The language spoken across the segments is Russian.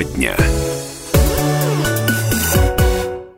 Тема дня.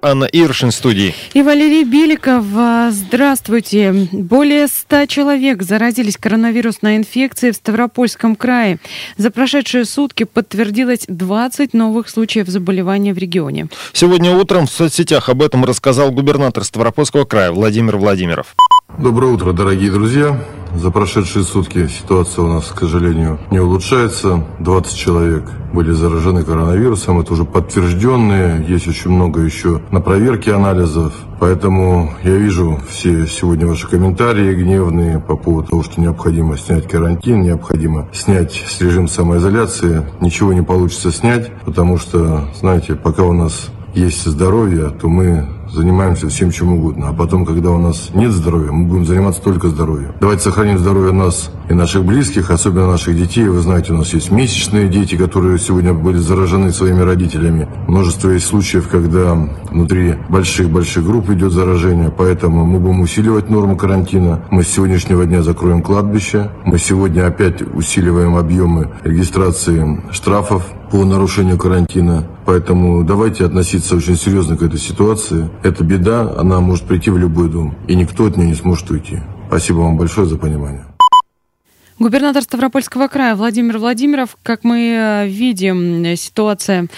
Анна Иршин студии. И Валерий Беликов. Здравствуйте. Более 100 человек заразились коронавирусной инфекцией в Ставропольском крае. За прошедшие сутки подтвердилось 20 новых случаев заболевания в регионе. Сегодня утром в соцсетях об этом рассказал губернатор Ставропольского края Владимир Владимиров. Доброе утро, дорогие друзья. За прошедшие сутки ситуация у нас, к сожалению, не улучшается. 20 человек были заражены коронавирусом. Это уже подтвержденные. Есть очень много еще на проверке анализов. Поэтому я вижу все сегодня ваши комментарии гневные по поводу того, что необходимо снять карантин, необходимо снять с режим самоизоляции. Ничего не получится снять, потому что, знаете, пока у нас есть здоровье, то мы занимаемся всем чем угодно. А потом, когда у нас нет здоровья, мы будем заниматься только здоровьем. Давайте сохраним здоровье нас и наших близких, особенно наших детей. Вы знаете, у нас есть месячные дети, которые сегодня были заражены своими родителями. Множество есть случаев, когда внутри больших-больших групп идет заражение, поэтому мы будем усиливать норму карантина. Мы с сегодняшнего дня закроем кладбище. Мы сегодня опять усиливаем объемы регистрации штрафов по нарушению карантина. Поэтому давайте относиться очень серьезно к этой ситуации. Это беда, она может прийти в любой дом, и никто от нее не сможет уйти. Спасибо вам большое за понимание. Губернатор Ставропольского края Владимир Владимиров, как мы э, видим, ситуация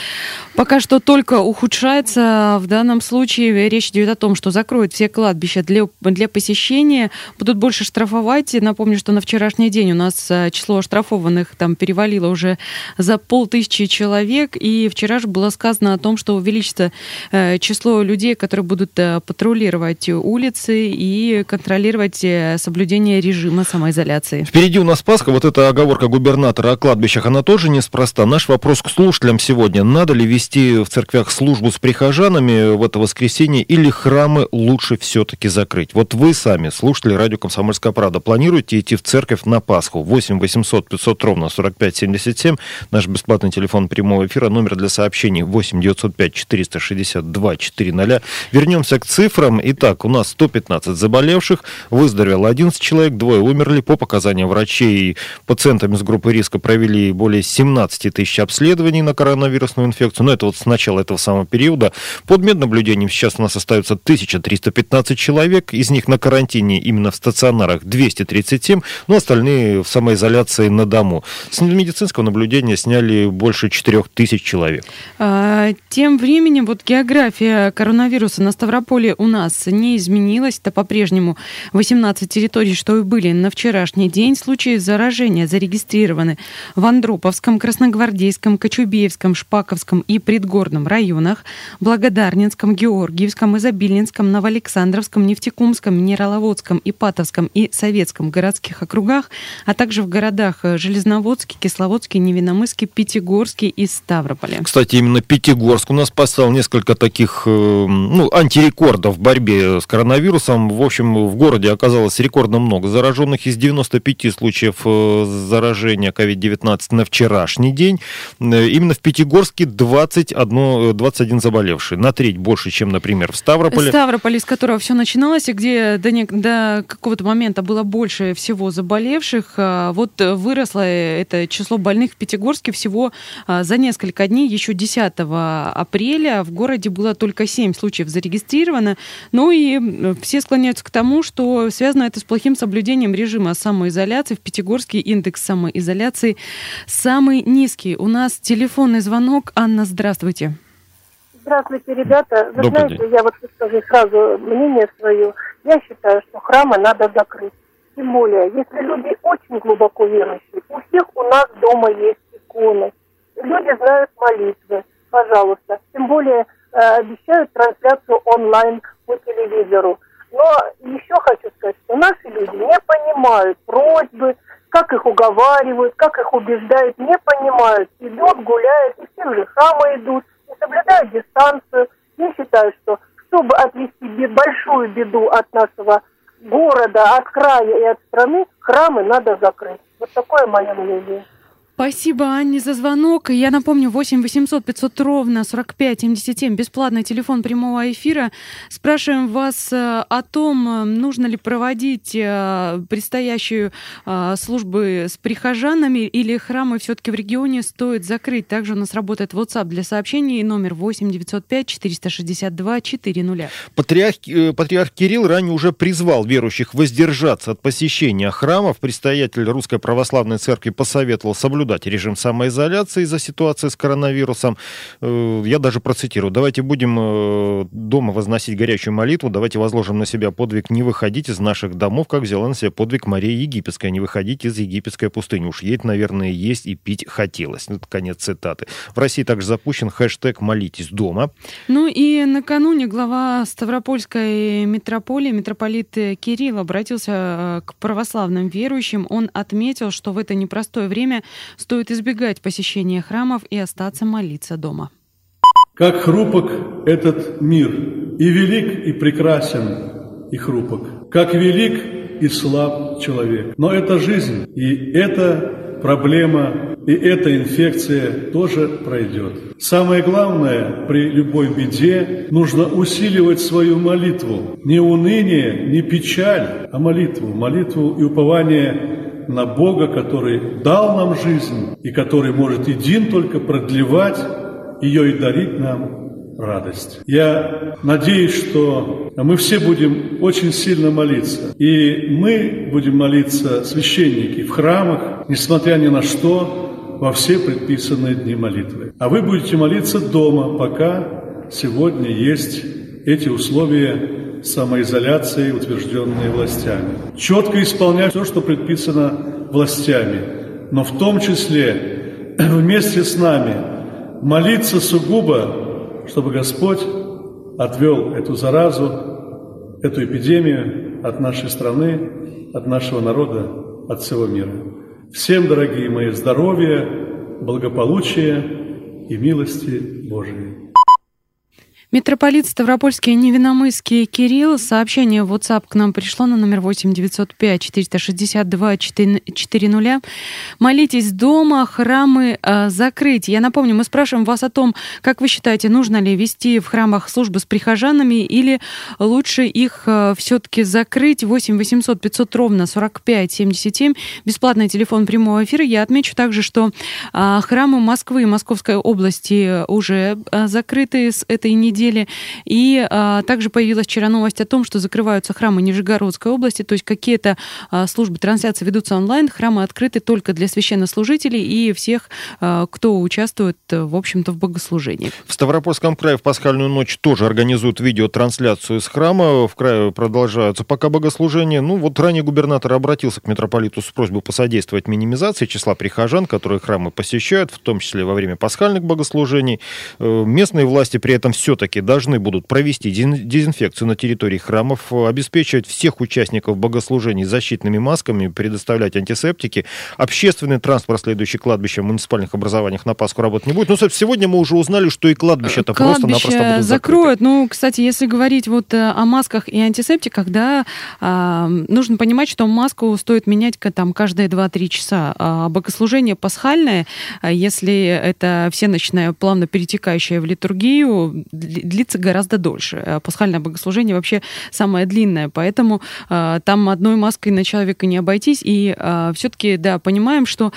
пока что только ухудшается. В данном случае речь идет о том, что закроют все кладбища для, для посещения, будут больше штрафовать. Напомню, что на вчерашний день у нас э, число оштрафованных там перевалило уже за полтысячи человек. И вчера же было сказано о том, что увеличится э, число людей, которые будут патрулировать улицы и контролировать соблюдение режима самоизоляции. Впереди у нас Пасха, вот эта оговорка губернатора о кладбищах, она тоже неспроста. Наш вопрос к слушателям сегодня. Надо ли вести в церквях службу с прихожанами в это воскресенье или храмы лучше все-таки закрыть? Вот вы сами, слушатели радио «Комсомольская правда», планируете идти в церковь на Пасху? 8 800 500 ровно 45 77. Наш бесплатный телефон прямого эфира, номер для сообщений 8 905 462 400. Вернемся к цифрам. Итак, у нас 115 заболевших, выздоровело 11 человек, двое умерли по показаниям врачей врачей пациентами с группы риска провели более 17 тысяч обследований на коронавирусную инфекцию. Но это вот с начала этого самого периода. Под меднаблюдением сейчас у нас остается 1315 человек. Из них на карантине именно в стационарах 237, но остальные в самоизоляции на дому. С медицинского наблюдения сняли больше 4000 человек. А, тем временем вот география коронавируса на Ставрополе у нас не изменилась. Это по-прежнему 18 территорий, что и были на вчерашний день. Случаи случаи заражения зарегистрированы в Андроповском, Красногвардейском, Кочубеевском, Шпаковском и Предгорном районах, Благодарнинском, Георгиевском, Изобильнинском, Новоалександровском, Нефтекумском, Минераловодском, Ипатовском и Советском городских округах, а также в городах Железноводске, Кисловодске, Невиномысске, Пятигорске и Ставрополе. Кстати, именно Пятигорск у нас поставил несколько таких э, ну, антирекордов в борьбе с коронавирусом. В общем, в городе оказалось рекордно много зараженных из 95 случаев случаев э, заражения COVID-19 на вчерашний день. Э, именно в Пятигорске 21, 21 э, заболевший. На треть больше, чем, например, в Ставрополе. Ставрополе, с которого все начиналось, и где до, не, до какого-то момента было больше всего заболевших. Вот выросло это число больных в Пятигорске всего за несколько дней. Еще 10 апреля в городе было только 7 случаев зарегистрировано. Ну и все склоняются к тому, что связано это с плохим соблюдением режима самоизоляции, Пятигорский индекс самоизоляции самый низкий. У нас телефонный звонок. Анна, здравствуйте. Здравствуйте, ребята. Вы Добрый знаете, день. я вот скажу сразу мнение свое. Я считаю, что храмы надо закрыть. Тем более, если люди очень глубоко верующие, у всех у нас дома есть иконы. Люди знают молитвы, пожалуйста. Тем более, э, обещают трансляцию онлайн по телевизору. Но еще хочу сказать, что наши люди не понимают просьбы, как их уговаривают, как их убеждают, не понимают. Идут, гуляют, и все же храмы идут, не соблюдают дистанцию. Я считаю, что чтобы отвести большую беду от нашего города, от края и от страны, храмы надо закрыть. Вот такое мое мнение. Спасибо, Анне, за звонок. Я напомню, 8 800 500 ровно 45 77, бесплатный телефон прямого эфира. Спрашиваем вас э, о том, нужно ли проводить э, предстоящую э, службы с прихожанами или храмы все-таки в регионе стоит закрыть. Также у нас работает WhatsApp для сообщений номер 8 905 462 400. Патриарх, патриарх Кирилл ранее уже призвал верующих воздержаться от посещения храмов. Предстоятель Русской Православной Церкви посоветовал соблюдать соблюдать режим самоизоляции из-за ситуации с коронавирусом. Э, я даже процитирую. Давайте будем э, дома возносить горячую молитву, давайте возложим на себя подвиг не выходить из наших домов, как взяла на себя подвиг Мария Египетская, не выходить из египетской пустыни. Уж ей, наверное, есть и пить хотелось. Это конец цитаты. В России также запущен хэштег «Молитесь дома». Ну и накануне глава Ставропольской митрополии, митрополит Кирилл, обратился э, к православным верующим. Он отметил, что в это непростое время Стоит избегать посещения храмов и остаться молиться дома. Как хрупок этот мир, и велик, и прекрасен, и хрупок. Как велик и слаб человек. Но это жизнь, и эта проблема, и эта инфекция тоже пройдет. Самое главное, при любой беде нужно усиливать свою молитву. Не уныние, не печаль, а молитву. Молитву и упование на Бога, который дал нам жизнь и который может един только продлевать ее и дарить нам радость. Я надеюсь, что мы все будем очень сильно молиться. И мы будем молиться, священники, в храмах, несмотря ни на что, во все предписанные дни молитвы. А вы будете молиться дома, пока сегодня есть эти условия самоизоляции, утвержденные властями. Четко исполнять все, что предписано властями, но в том числе вместе с нами молиться сугубо, чтобы Господь отвел эту заразу, эту эпидемию от нашей страны, от нашего народа, от всего мира. Всем, дорогие мои, здоровья, благополучия и милости Божией. Митрополит Ставропольский Невиномысский Кирилл. Сообщение в WhatsApp к нам пришло на номер 8 905 462 400. Молитесь дома, храмы э, закрыть. Я напомню, мы спрашиваем вас о том, как вы считаете, нужно ли вести в храмах службы с прихожанами или лучше их э, все-таки закрыть. 8 800 500 ровно 45 77. Бесплатный телефон прямого эфира. Я отмечу также, что э, храмы Москвы и Московской области уже э, закрыты с этой недели недели. И а, также появилась вчера новость о том, что закрываются храмы Нижегородской области, то есть какие-то а, службы трансляции ведутся онлайн, храмы открыты только для священнослужителей и всех, а, кто участвует, в общем-то, в богослужении. В Ставропольском крае в пасхальную ночь тоже организуют видеотрансляцию из храма. В крае продолжаются пока богослужения. Ну, вот ранее губернатор обратился к митрополиту с просьбой посодействовать минимизации числа прихожан, которые храмы посещают, в том числе во время пасхальных богослужений. Э, местные власти при этом все-таки все должны будут провести дезинфекцию на территории храмов, обеспечивать всех участников богослужений защитными масками, предоставлять антисептики. Общественный транспорт, следующий кладбище в муниципальных образованиях на Пасху работать не будет. Ну, сегодня мы уже узнали, что и кладбище-то просто-напросто будут закроют. Закрыты. Ну, кстати, если говорить вот э, о масках и антисептиках, да, а, нужно понимать, что маску стоит менять там каждые 2-3 часа. А богослужение пасхальное, а если это всеночное, плавно перетекающее в литургию, длится гораздо дольше. Э, пасхальное богослужение вообще самое длинное, поэтому э, там одной маской на человека не обойтись. И э, все-таки, да, понимаем, что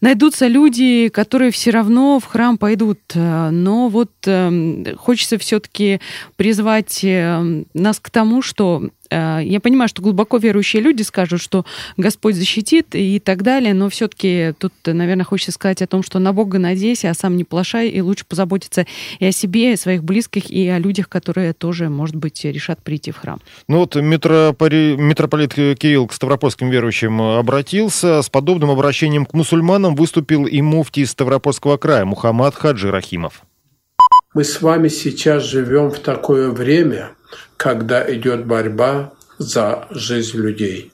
найдутся люди, которые все равно в храм пойдут. Э, но вот э, хочется все-таки призвать э, нас к тому, что я понимаю, что глубоко верующие люди скажут, что Господь защитит и так далее, но все-таки тут, наверное, хочется сказать о том, что на Бога надейся, а сам не плашай, и лучше позаботиться и о себе, и о своих близких, и о людях, которые тоже, может быть, решат прийти в храм. Ну вот митрополит, митрополит Кирилл к ставропольским верующим обратился. С подобным обращением к мусульманам выступил и муфтий Ставропольского края Мухаммад Хаджи Рахимов. Мы с вами сейчас живем в такое время, когда идет борьба за жизнь людей.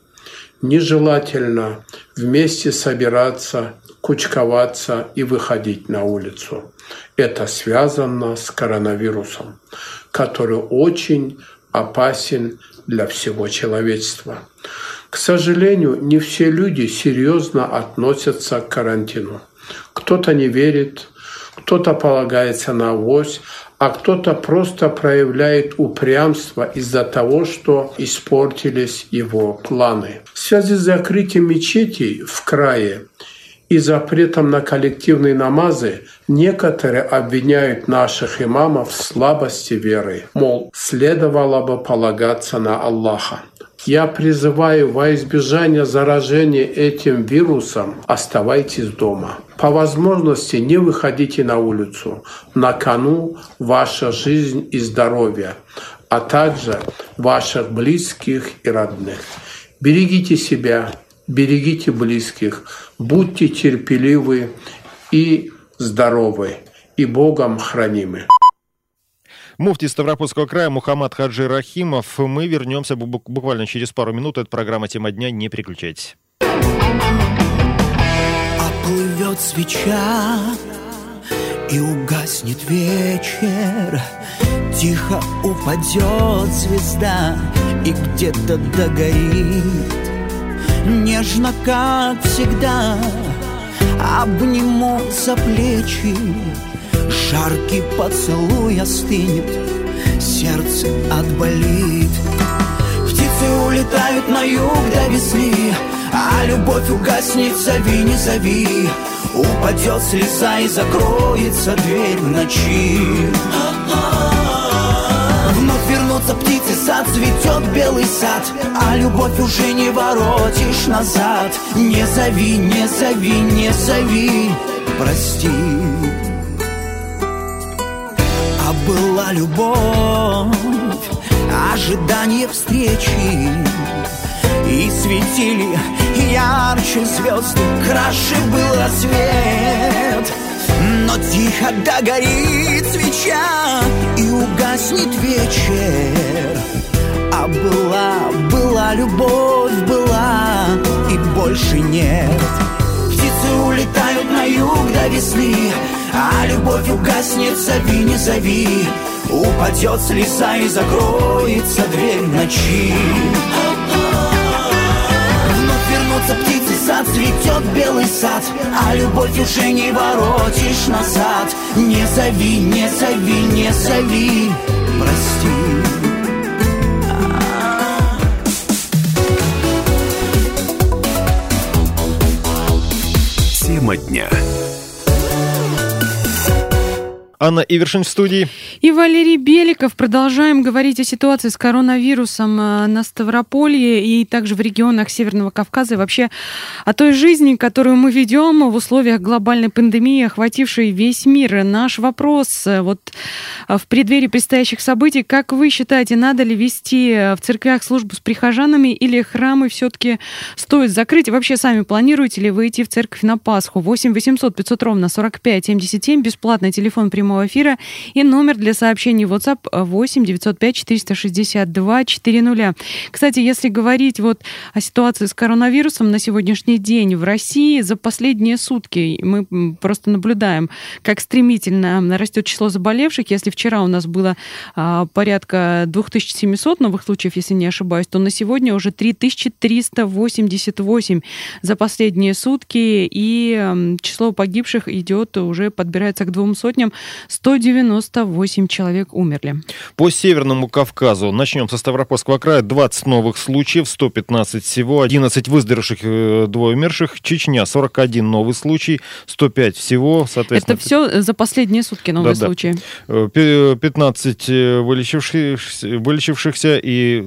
Нежелательно вместе собираться, кучковаться и выходить на улицу. Это связано с коронавирусом, который очень опасен для всего человечества. К сожалению, не все люди серьезно относятся к карантину. Кто-то не верит, кто-то полагается на авось, а кто-то просто проявляет упрямство из-за того, что испортились его планы. В связи с закрытием мечетей в крае и запретом на коллективные намазы некоторые обвиняют наших имамов в слабости веры. Мол, следовало бы полагаться на Аллаха. Я призываю во избежание заражения этим вирусом оставайтесь дома. По возможности не выходите на улицу. На кону ваша жизнь и здоровье, а также ваших близких и родных. Берегите себя, берегите близких, будьте терпеливы и здоровы, и Богом хранимы. Муфти Ставропольского края Мухаммад Хаджи Рахимов. Мы вернемся буквально через пару минут. Это программа «Тема дня». Не переключайтесь. Оплывет свеча и угаснет вечер Тихо упадет звезда и где-то догорит Нежно, как всегда, обниму за плечи Жаркий поцелуй остынет, сердце отболит. Птицы улетают на юг до весны, а любовь угаснет, зови, не зови. Упадет слеза и закроется дверь в ночи. Вновь вернутся птицы, сад цветет белый сад, а любовь уже не воротишь назад. Не зови, не зови, не зови, прости любовь, ожидание встречи. И светили ярче звезды, краше был рассвет Но тихо догорит свеча и угаснет вечер. А была, была любовь, была и больше нет. Птицы улетают на юг до весны а любовь угаснет, зови, не зови Упадет с леса и закроется дверь ночи. Вновь вернутся птицы, сад цветет белый сад А любовь уже не воротишь назад. Не зови, не зови, не зови Прости. Тема дня. Анна Ивершин в студии. И Валерий Беликов. Продолжаем говорить о ситуации с коронавирусом э, на Ставрополье и также в регионах Северного Кавказа и вообще о той жизни, которую мы ведем в условиях глобальной пандемии, охватившей весь мир. Наш вопрос э, вот э, в преддверии предстоящих событий, как вы считаете, надо ли вести в церквях службу с прихожанами или храмы все-таки стоит закрыть? И вообще сами планируете ли вы идти в церковь на Пасху? 8 800 500 ровно 45 77, бесплатный телефон прямого прямого эфира и номер для сообщений WhatsApp 8 905 462 400. Кстати, если говорить вот о ситуации с коронавирусом на сегодняшний день в России за последние сутки мы просто наблюдаем, как стремительно растет число заболевших. Если вчера у нас было а, порядка 2700 новых случаев, если не ошибаюсь, то на сегодня уже 3388 за последние сутки, и число погибших идет уже подбирается к двум сотням. 198 человек умерли. По Северному Кавказу начнем со Ставропольского края. 20 новых случаев, 115 всего, 11 выздоровевших, э, двое умерших. Чечня 41 новый случай, 105 всего. Соответственно, Это все за последние сутки новые да, случаи. Да. 15 вылечившихся, вылечившихся и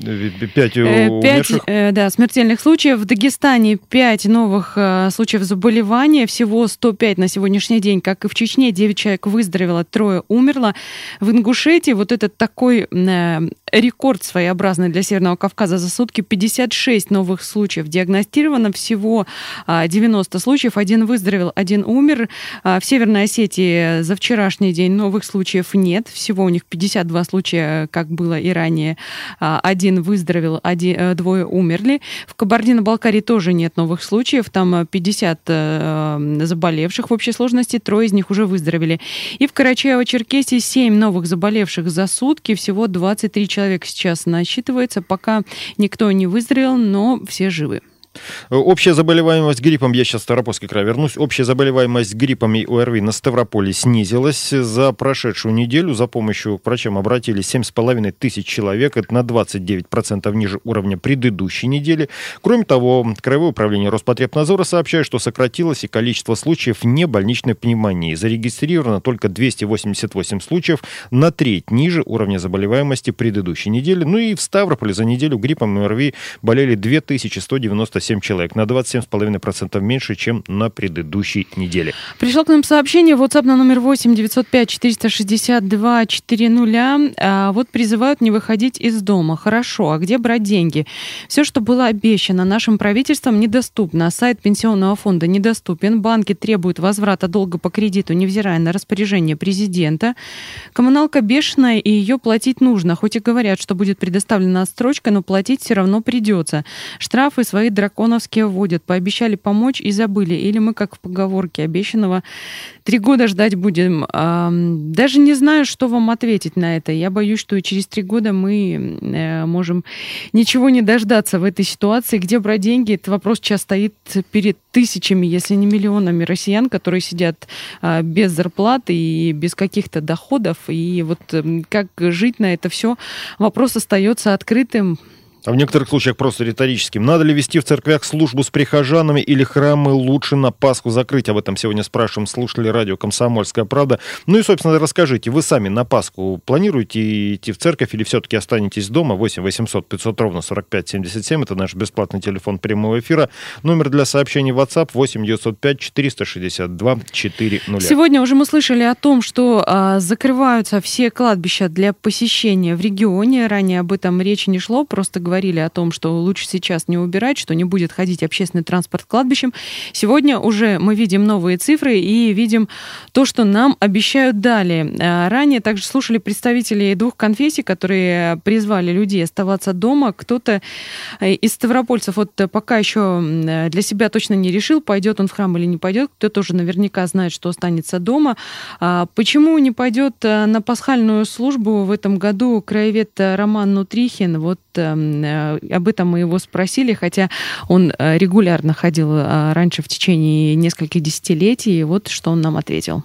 5 умерших. 5, да, смертельных случаев. В Дагестане 5 новых э, случаев заболевания. Всего 105 на сегодняшний день. Как и в Чечне, 9 человек выздоровело, трое умерло. В Ингушетии вот этот такой э, рекорд своеобразный для Северного Кавказа за сутки. 56 новых случаев диагностировано. Всего 90 а, случаев. Один выздоровел, один умер. А, в Северной Осетии за вчерашний день новых случаев нет. Всего у них 52 случая, как было и ранее. А, один выздоровел, один, э, двое умерли. В Кабардино-Балкарии тоже нет новых случаев. Там 50 э, заболевших в общей сложности. Трое из них уже выздоровели. И в Карачаево-Черкесии 7 новых заболевших за сутки. Всего 23 человека человек сейчас насчитывается. Пока никто не выздоровел, но все живы. Общая заболеваемость гриппом, я сейчас в Ставропольский край вернусь, общая заболеваемость гриппом и ОРВИ на Ставрополе снизилась. За прошедшую неделю за помощью к врачам обратились 7,5 тысяч человек. Это на 29% ниже уровня предыдущей недели. Кроме того, Краевое управление Роспотребнадзора сообщает, что сократилось и количество случаев небольничной пневмонии. Зарегистрировано только 288 случаев, на треть ниже уровня заболеваемости предыдущей недели. Ну и в Ставрополе за неделю гриппом и ОРВИ болели 2197 человек, на 27,5% меньше, чем на предыдущей неделе. Пришло к нам сообщение в WhatsApp на номер 8 905 462 400. А, вот призывают не выходить из дома. Хорошо, а где брать деньги? Все, что было обещано нашим правительством, недоступно. Сайт пенсионного фонда недоступен. Банки требуют возврата долга по кредиту, невзирая на распоряжение президента. Коммуналка бешеная, и ее платить нужно. Хоть и говорят, что будет предоставлена отстрочка, но платить все равно придется. Штрафы свои драконовские вводят. Пообещали помочь и забыли. Или мы, как в поговорке, обещанного три года ждать будем. Даже не знаю, что вам ответить на это. Я боюсь, что через три года мы э, можем ничего не дождаться в этой ситуации. Где брать деньги? Этот вопрос сейчас стоит перед тысячами, если не миллионами россиян, которые сидят а, без зарплаты и без каких-то доходов. И вот как жить на это все, вопрос остается открытым а в некоторых случаях просто риторическим. Надо ли вести в церквях службу с прихожанами или храмы лучше на Пасху закрыть? Об этом сегодня спрашиваем слушатели радио «Комсомольская правда». Ну и, собственно, расскажите, вы сами на Пасху планируете идти в церковь или все-таки останетесь дома? 8 800 500 ровно 45 77. Это наш бесплатный телефон прямого эфира. Номер для сообщений WhatsApp 8 905 462 400. Сегодня уже мы слышали о том, что а, закрываются все кладбища для посещения в регионе. Ранее об этом речи не шло, просто говорили о том, что лучше сейчас не убирать, что не будет ходить общественный транспорт к кладбищам. Сегодня уже мы видим новые цифры и видим то, что нам обещают далее. А, ранее также слушали представителей двух конфессий, которые призвали людей оставаться дома. Кто-то э, из ставропольцев вот пока еще для себя точно не решил, пойдет он в храм или не пойдет. Кто-то уже наверняка знает, что останется дома. А, почему не пойдет э, на пасхальную службу в этом году краевед Роман Нутрихин? Вот эм, Э, об этом мы его спросили, хотя он э, регулярно ходил э, раньше в течение нескольких десятилетий. И вот что он нам ответил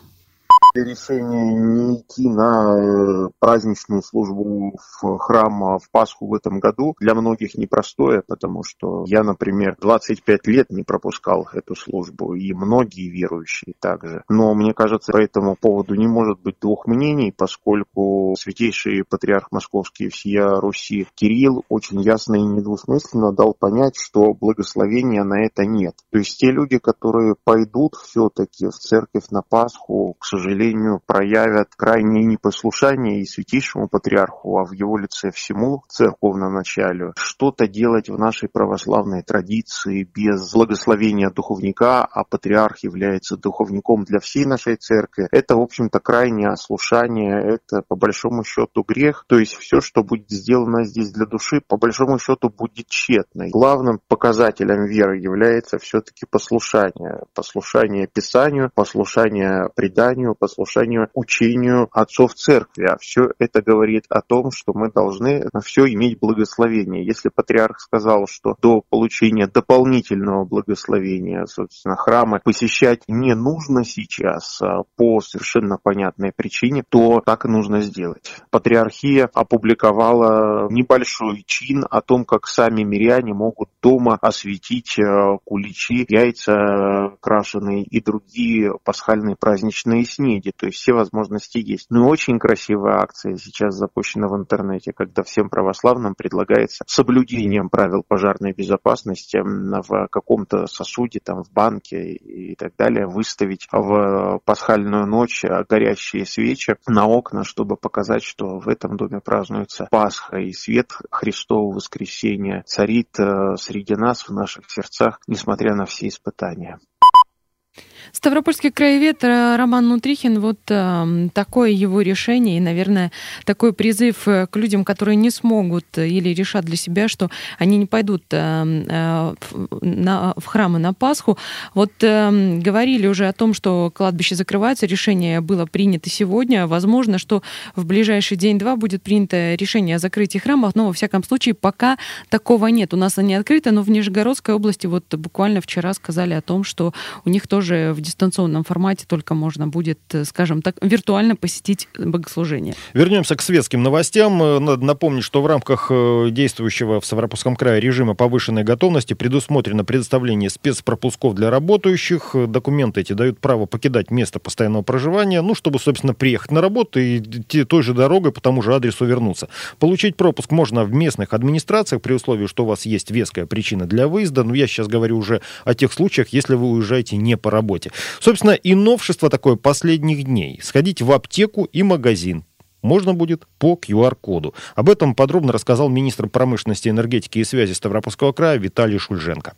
решение не идти на э, праздничную службу в храм в Пасху в этом году для многих непростое, потому что я, например, 25 лет не пропускал эту службу, и многие верующие также. Но мне кажется, по этому поводу не может быть двух мнений, поскольку святейший патриарх Московский всея Руси Кирилл очень ясно и недвусмысленно дал понять, что благословения на это нет. То есть те люди, которые пойдут все-таки в церковь на Пасху, к сожалению, сожалению, проявят крайнее непослушание и святейшему патриарху, а в его лице всему церковному началу, что-то делать в нашей православной традиции без благословения духовника, а патриарх является духовником для всей нашей церкви, это, в общем-то, крайнее ослушание, это, по большому счету, грех. То есть все, что будет сделано здесь для души, по большому счету, будет тщетно. Главным показателем веры является все-таки послушание. Послушание Писанию, послушание преданию, послушание послушанию учению отцов церкви. А все это говорит о том, что мы должны на все иметь благословение. Если патриарх сказал, что до получения дополнительного благословения, собственно, храмы посещать не нужно сейчас а по совершенно понятной причине, то так и нужно сделать. Патриархия опубликовала небольшой чин о том, как сами миряне могут дома осветить э, куличи, яйца крашеные и другие пасхальные праздничные снеди виде, то есть все возможности есть. Ну и очень красивая акция сейчас запущена в интернете, когда всем православным предлагается соблюдением правил пожарной безопасности в каком-то сосуде, там в банке и так далее, выставить в пасхальную ночь горящие свечи на окна, чтобы показать, что в этом доме празднуется Пасха и свет Христового воскресения царит э, среди нас в наших сердцах, несмотря на все испытания. Ставропольский краевед Роман Нутрихин, вот э, такое его решение и, наверное, такой призыв э, к людям, которые не смогут э, или решат для себя, что они не пойдут э, э, на, в храмы на Пасху. Вот э, говорили уже о том, что кладбище закрывается, решение было принято сегодня. Возможно, что в ближайший день-два будет принято решение о закрытии храмов, но во всяком случае пока такого нет. У нас они открыты, но в Нижегородской области вот буквально вчера сказали о том, что у них тоже в дистанционном формате только можно будет, э, скажем так, виртуально посетить богослужение. Вернемся к светским новостям. Э, надо напомнить, что в рамках э, действующего в Ставропольском крае режима повышенной готовности предусмотрено предоставление спецпропусков для работающих. Документы эти дают право покидать место постоянного проживания, ну, чтобы, собственно, приехать на работу и идти той же дорогой по тому же адресу вернуться. Получить пропуск можно в местных администрациях при условии, что у вас есть веская причина для выезда. Но я сейчас говорю уже о тех случаях, если вы уезжаете не по работе. Собственно, и новшество такое последних дней. Сходить в аптеку и магазин можно будет по QR-коду. Об этом подробно рассказал министр промышленности, энергетики и связи Ставропольского края Виталий Шульженко.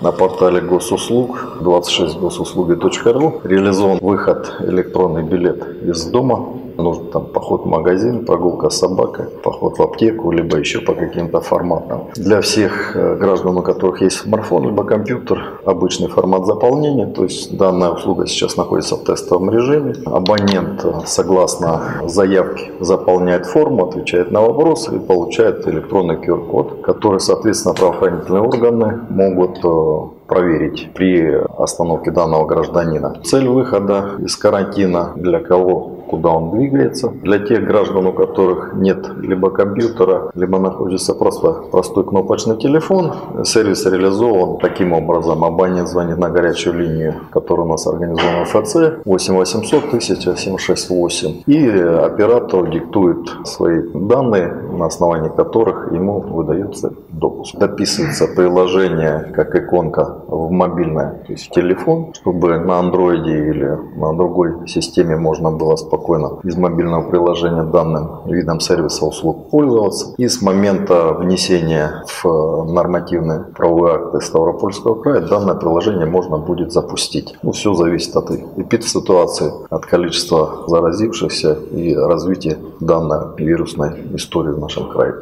На портале госуслуг 26госуслуги.ру реализован выход электронный билет из дома нужен там поход в магазин, прогулка с собакой, поход в аптеку, либо еще по каким-то форматам. Для всех э, граждан, у которых есть смартфон, либо компьютер, обычный формат заполнения, то есть данная услуга сейчас находится в тестовом режиме. Абонент, э, согласно заявке, заполняет форму, отвечает на вопросы и получает электронный QR-код, который, соответственно, правоохранительные органы могут э, проверить при остановке данного гражданина. Цель выхода из карантина для кого куда он двигается. Для тех граждан, у которых нет либо компьютера, либо находится просто простой кнопочный телефон, сервис реализован таким образом. Абонент звонит на горячую линию, которая у нас организована ФЦ 8 800 1768 и оператор диктует свои данные, на основании которых ему выдается допуск. Дописывается приложение, как иконка в мобильное, то есть в телефон, чтобы на андроиде или на другой системе можно было спокойно из мобильного приложения данным видом сервиса услуг пользоваться. И с момента внесения в нормативные правовые акты Ставропольского края данное приложение можно будет запустить. Ну, все зависит от эпид-ситуации, от количества заразившихся и развития данной вирусной истории в нашем крае.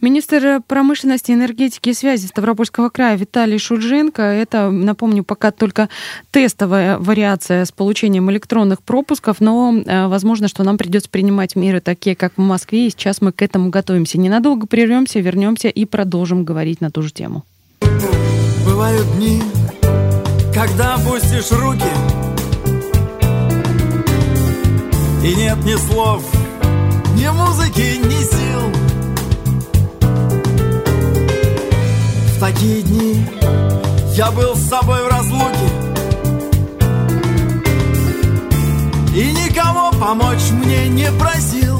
Министр промышленности, энергетики и связи Ставропольского края Виталий Шульженко. Это, напомню, пока только тестовая вариация с получением электронных пропусков, но э, возможно, что нам придется принимать меры такие, как в Москве, и сейчас мы к этому готовимся. Ненадолго прервемся, вернемся и продолжим говорить на ту же тему. Бывают дни, когда опустишь руки, и нет ни слов, ни музыки, ни Такие дни. Я был с собой в разлуке. И никого помочь мне не просил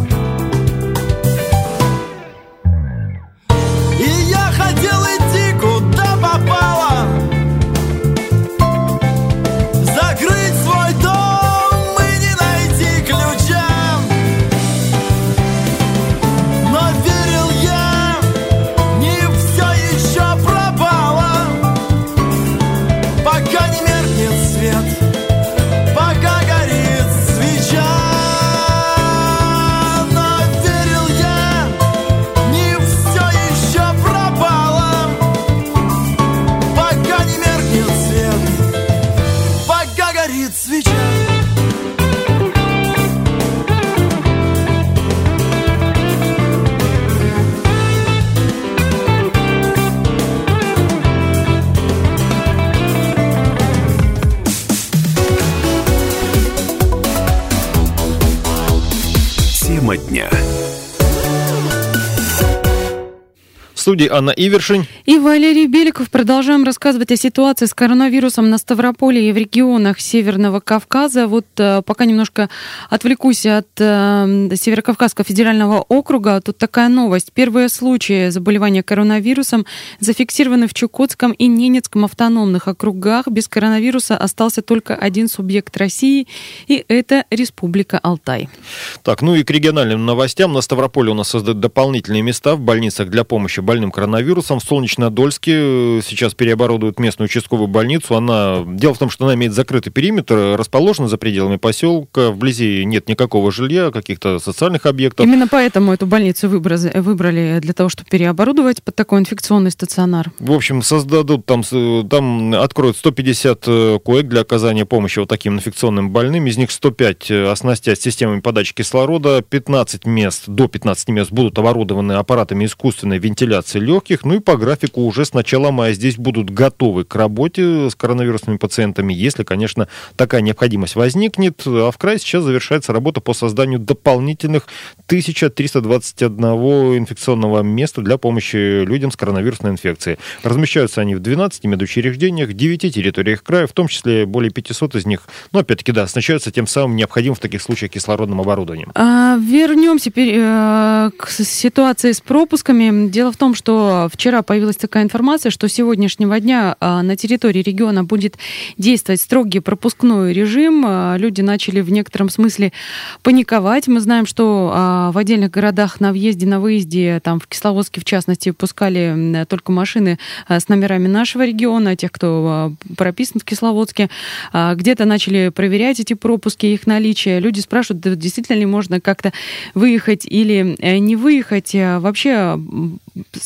студии Анна Ивершин. И Валерий Беликов. Продолжаем рассказывать о ситуации с коронавирусом на Ставрополе и в регионах Северного Кавказа. Вот э, пока немножко отвлекусь от э, Северокавказского федерального округа. Тут такая новость. Первые случаи заболевания коронавирусом зафиксированы в Чукотском и Ненецком автономных округах. Без коронавируса остался только один субъект России, и это Республика Алтай. Так, ну и к региональным новостям. На Ставрополе у нас создают дополнительные места в больницах для помощи больным больным коронавирусом. В Солнечнодольске сейчас переоборудуют местную участковую больницу. Она... Дело в том, что она имеет закрытый периметр, расположена за пределами поселка. Вблизи нет никакого жилья, каких-то социальных объектов. Именно поэтому эту больницу выбрали для того, чтобы переоборудовать под такой инфекционный стационар. В общем, создадут там, там откроют 150 э, коек для оказания помощи вот таким инфекционным больным. Из них 105 э, оснастят системами подачи кислорода, 15 мест, до 15 мест будут оборудованы аппаратами искусственной вентиляции легких. Ну и по графику уже с начала мая здесь будут готовы к работе с коронавирусными пациентами, если, конечно, такая необходимость возникнет. А в крае сейчас завершается работа по созданию дополнительных 1321 инфекционного места для помощи людям с коронавирусной инфекцией. Размещаются они в 12 медучреждениях, 9 территориях края, в том числе более 500 из них, ну, опять-таки, да, оснащаются тем самым необходимым в таких случаях кислородным оборудованием. А, вернемся э, к ситуации с пропусками. Дело в том, что вчера появилась такая информация, что с сегодняшнего дня а, на территории региона будет действовать строгий пропускной режим. А, люди начали в некотором смысле паниковать. Мы знаем, что а, в отдельных городах на въезде, на выезде, там в Кисловодске в частности, пускали только машины с номерами нашего региона, тех, кто прописан в Кисловодске. Где-то начали проверять эти пропуски, их наличие. Люди спрашивают, действительно ли можно как-то выехать или э, не выехать. Вообще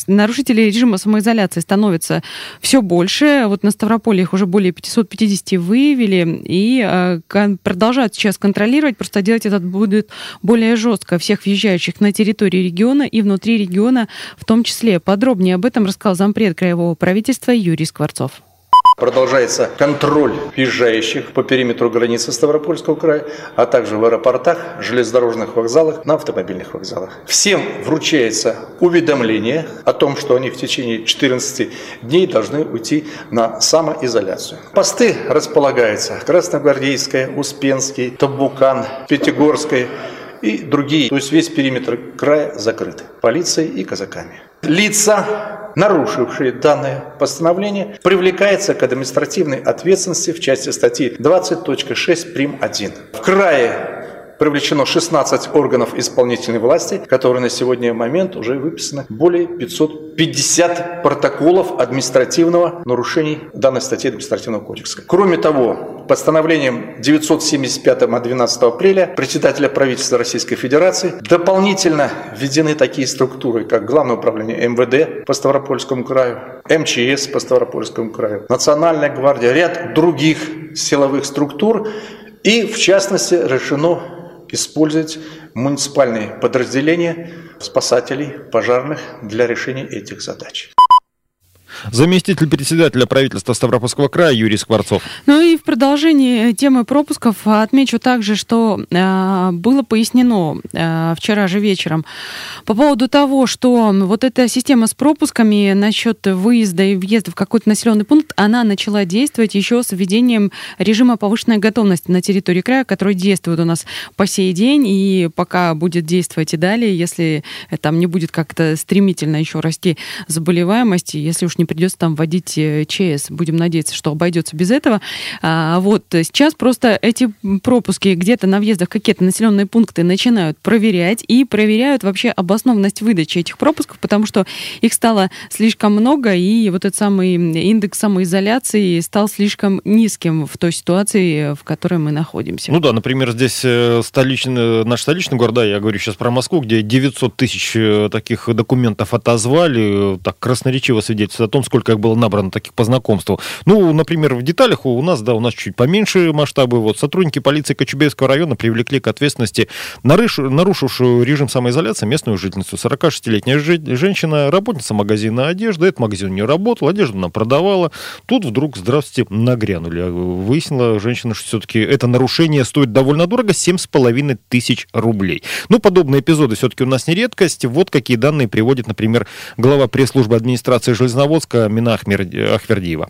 нарушителей режима самоизоляции становится все больше. Вот на Ставрополе их уже более 550 выявили и э, продолжают сейчас контролировать. Просто делать это будет более жестко всех въезжающих на территории региона и внутри региона в том числе. Подробнее об этом рассказал зампред краевого правительства Юрий Скворцов. Продолжается контроль въезжающих по периметру границы Ставропольского края, а также в аэропортах, железнодорожных вокзалах, на автомобильных вокзалах. Всем вручается уведомление о том, что они в течение 14 дней должны уйти на самоизоляцию. Посты располагаются Красногвардейская, Успенский, Табукан, Пятигорская и другие. То есть весь периметр края закрыт полицией и казаками. Лица нарушившие данное постановление, привлекается к административной ответственности в части статьи 20.6 прим. 1. В крае привлечено 16 органов исполнительной власти, которые на сегодня момент уже выписано более 550 протоколов административного нарушений данной статьи административного кодекса. Кроме того, постановлением 975 от 12 апреля председателя правительства Российской Федерации дополнительно введены такие структуры, как Главное управление МВД по Ставропольскому краю, МЧС по Ставропольскому краю, Национальная гвардия, ряд других силовых структур, и, в частности, решено использовать муниципальные подразделения спасателей, пожарных для решения этих задач. Заместитель председателя правительства Ставропольского края Юрий Скворцов. Ну и в продолжении темы пропусков отмечу также, что э, было пояснено э, вчера же вечером по поводу того, что вот эта система с пропусками насчет выезда и въезда в какой-то населенный пункт, она начала действовать еще с введением режима повышенной готовности на территории края, который действует у нас по сей день и пока будет действовать и далее, если там не будет как-то стремительно еще расти заболеваемость, если уж не придется там вводить э, ЧС. Будем надеяться, что обойдется без этого. А, вот сейчас просто эти пропуски где-то на въездах какие-то населенные пункты начинают проверять и проверяют вообще обоснованность выдачи этих пропусков, потому что их стало слишком много, и вот этот самый индекс самоизоляции стал слишком низким в той ситуации, в которой мы находимся. Ну да, например, здесь э, столичный, наш столичный город, да, я говорю сейчас про Москву, где 900 тысяч э, таких документов отозвали, так красноречиво свидетельствует о том, сколько их было набрано таких по знакомству. Ну, например, в деталях у нас, да, у нас чуть поменьше масштабы. Вот сотрудники полиции Кочубейского района привлекли к ответственности нарушившую режим самоизоляции местную жительницу. 46-летняя женщина, работница магазина одежды. Этот магазин не работал, одежду она продавала. Тут вдруг, здравствуйте, нагрянули. Выяснила женщина, что все-таки это нарушение стоит довольно дорого, 7,5 тысяч рублей. Ну, подобные эпизоды все-таки у нас не редкость. Вот какие данные приводит, например, глава пресс-службы администрации Железноводска Железноводска Мина Ахвердиева.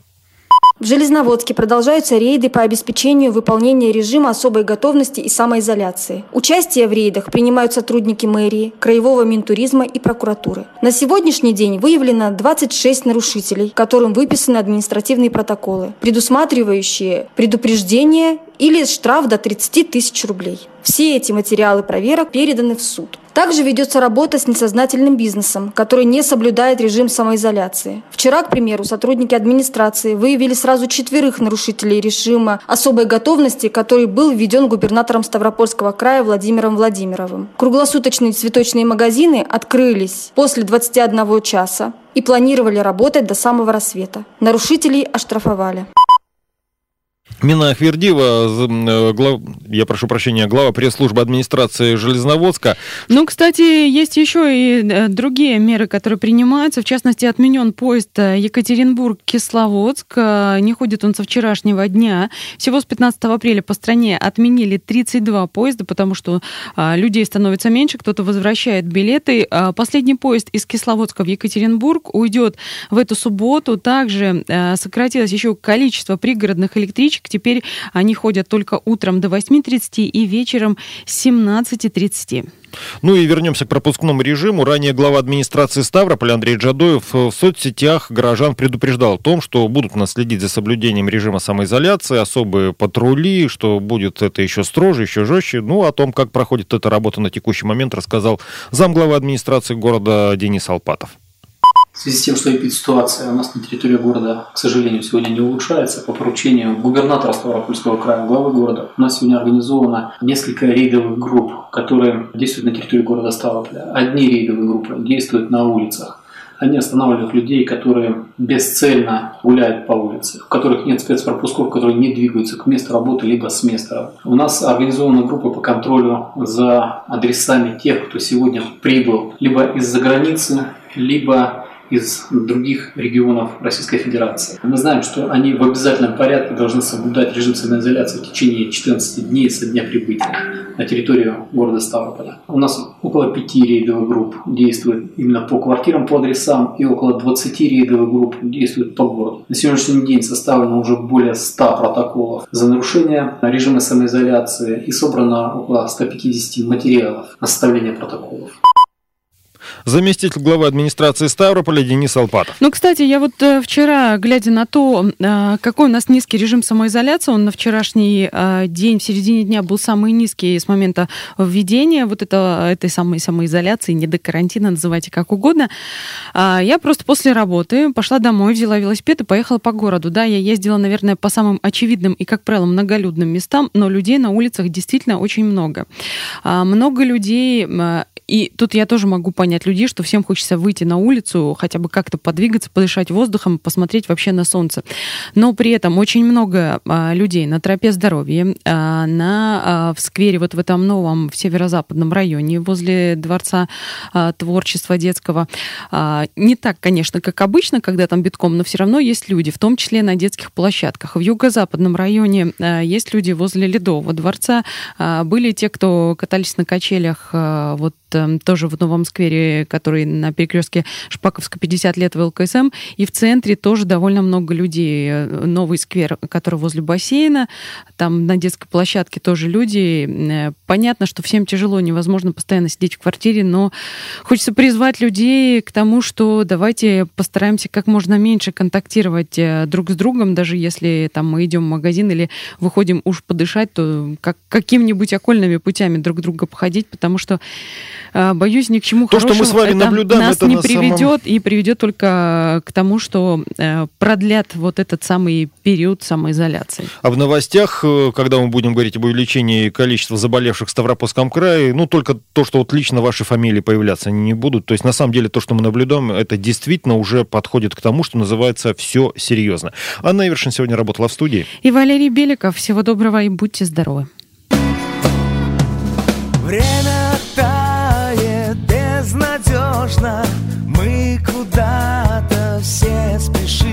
В Железноводске продолжаются рейды по обеспечению выполнения режима особой готовности и самоизоляции. Участие в рейдах принимают сотрудники мэрии, краевого Минтуризма и прокуратуры. На сегодняшний день выявлено 26 нарушителей, которым выписаны административные протоколы, предусматривающие предупреждение или штраф до 30 тысяч рублей. Все эти материалы проверок переданы в суд. Также ведется работа с несознательным бизнесом, который не соблюдает режим самоизоляции. Вчера, к примеру, сотрудники администрации выявили сразу четверых нарушителей режима особой готовности, который был введен губернатором Ставропольского края Владимиром Владимировым. Круглосуточные цветочные магазины открылись после 21 часа и планировали работать до самого рассвета. Нарушителей оштрафовали. Мина Ахвердиева, э, глав... я прошу прощения, глава пресс-службы администрации Железноводска. Ну, кстати, есть еще и э, другие меры, которые принимаются. В частности, отменен поезд э, Екатеринбург-Кисловодск. Не ходит он со вчерашнего дня. Всего с 15 апреля по стране отменили 32 поезда, потому что людей становится меньше, кто-то возвращает билеты. Последний поезд из Кисловодска в Екатеринбург уйдет в эту субботу. Также сократилось еще количество пригородных электричек Теперь они ходят только утром до 8.30 и вечером с 17.30. Ну и вернемся к пропускному режиму. Ранее глава администрации Ставрополя Андрей Джадоев в соцсетях горожан предупреждал о том, что будут нас следить за соблюдением режима самоизоляции, особые патрули, что будет это еще строже, еще жестче. Ну, о том, как проходит эта работа на текущий момент, рассказал замглавы администрации города Денис Алпатов. В связи с тем, что эпидситуация у нас на территории города, к сожалению, сегодня не улучшается, по поручению губернатора Ставропольского края, главы города, у нас сегодня организовано несколько рейдовых групп, которые действуют на территории города Ставрополя. Одни рейдовые группы действуют на улицах. Они останавливают людей, которые бесцельно гуляют по улице, у которых нет спецпропусков, которые не двигаются к месту работы, либо с места. У нас организована группа по контролю за адресами тех, кто сегодня прибыл либо из-за границы, либо из других регионов Российской Федерации. Мы знаем, что они в обязательном порядке должны соблюдать режим самоизоляции в течение 14 дней со дня прибытия на территорию города Ставрополя. У нас около пяти рейдовых групп действует именно по квартирам, по адресам, и около 20 рейдовых групп действует по городу. На сегодняшний день составлено уже более 100 протоколов за нарушение режима самоизоляции и собрано около 150 материалов на составление протоколов заместитель главы администрации Ставрополя Денис Алпатов. Ну, кстати, я вот э, вчера, глядя на то, э, какой у нас низкий режим самоизоляции, он на вчерашний э, день, в середине дня был самый низкий с момента введения вот это, этой самой самоизоляции, не до карантина, называйте как угодно. А, я просто после работы пошла домой, взяла велосипед и поехала по городу. Да, я ездила, наверное, по самым очевидным и, как правило, многолюдным местам, но людей на улицах действительно очень много. А, много людей и тут я тоже могу понять людей, что всем хочется выйти на улицу, хотя бы как-то подвигаться, подышать воздухом, посмотреть вообще на солнце. Но при этом очень много а, людей на тропе здоровья, а, на, а, в сквере, вот в этом новом в северо-западном районе, возле Дворца а, творчества детского. А, не так, конечно, как обычно, когда там битком, но все равно есть люди, в том числе на детских площадках. В юго-западном районе а, есть люди возле Ледового дворца. А, были те, кто катались на качелях а, вот тоже в новом сквере, который на перекрестке Шпаковска 50 лет в ЛКСМ. И в центре тоже довольно много людей. Э, новый сквер, который возле бассейна. Там на детской площадке тоже люди. Э, понятно, что всем тяжело, невозможно постоянно сидеть в квартире, но хочется призвать людей к тому, что давайте постараемся как можно меньше контактировать э, друг с другом, даже если там мы идем в магазин или выходим уж подышать, то как, какими-нибудь окольными путями друг друга походить, потому что Э, боюсь, ни к чему То, хорошему что мы с вами это наблюдаем, нас это не на приведет самом... и приведет только к тому, что э, продлят вот этот самый период самоизоляции. А в новостях, э, когда мы будем говорить об увеличении количества заболевших в Ставропольском крае, ну, только то, что вот лично ваши фамилии появляться не будут. То есть, на самом деле, то, что мы наблюдаем, это действительно уже подходит к тому, что называется «все серьезно». Анна Ивершин сегодня работала в студии. И Валерий Беликов. Всего доброго и будьте здоровы. Время безнадежно Мы куда-то все спешим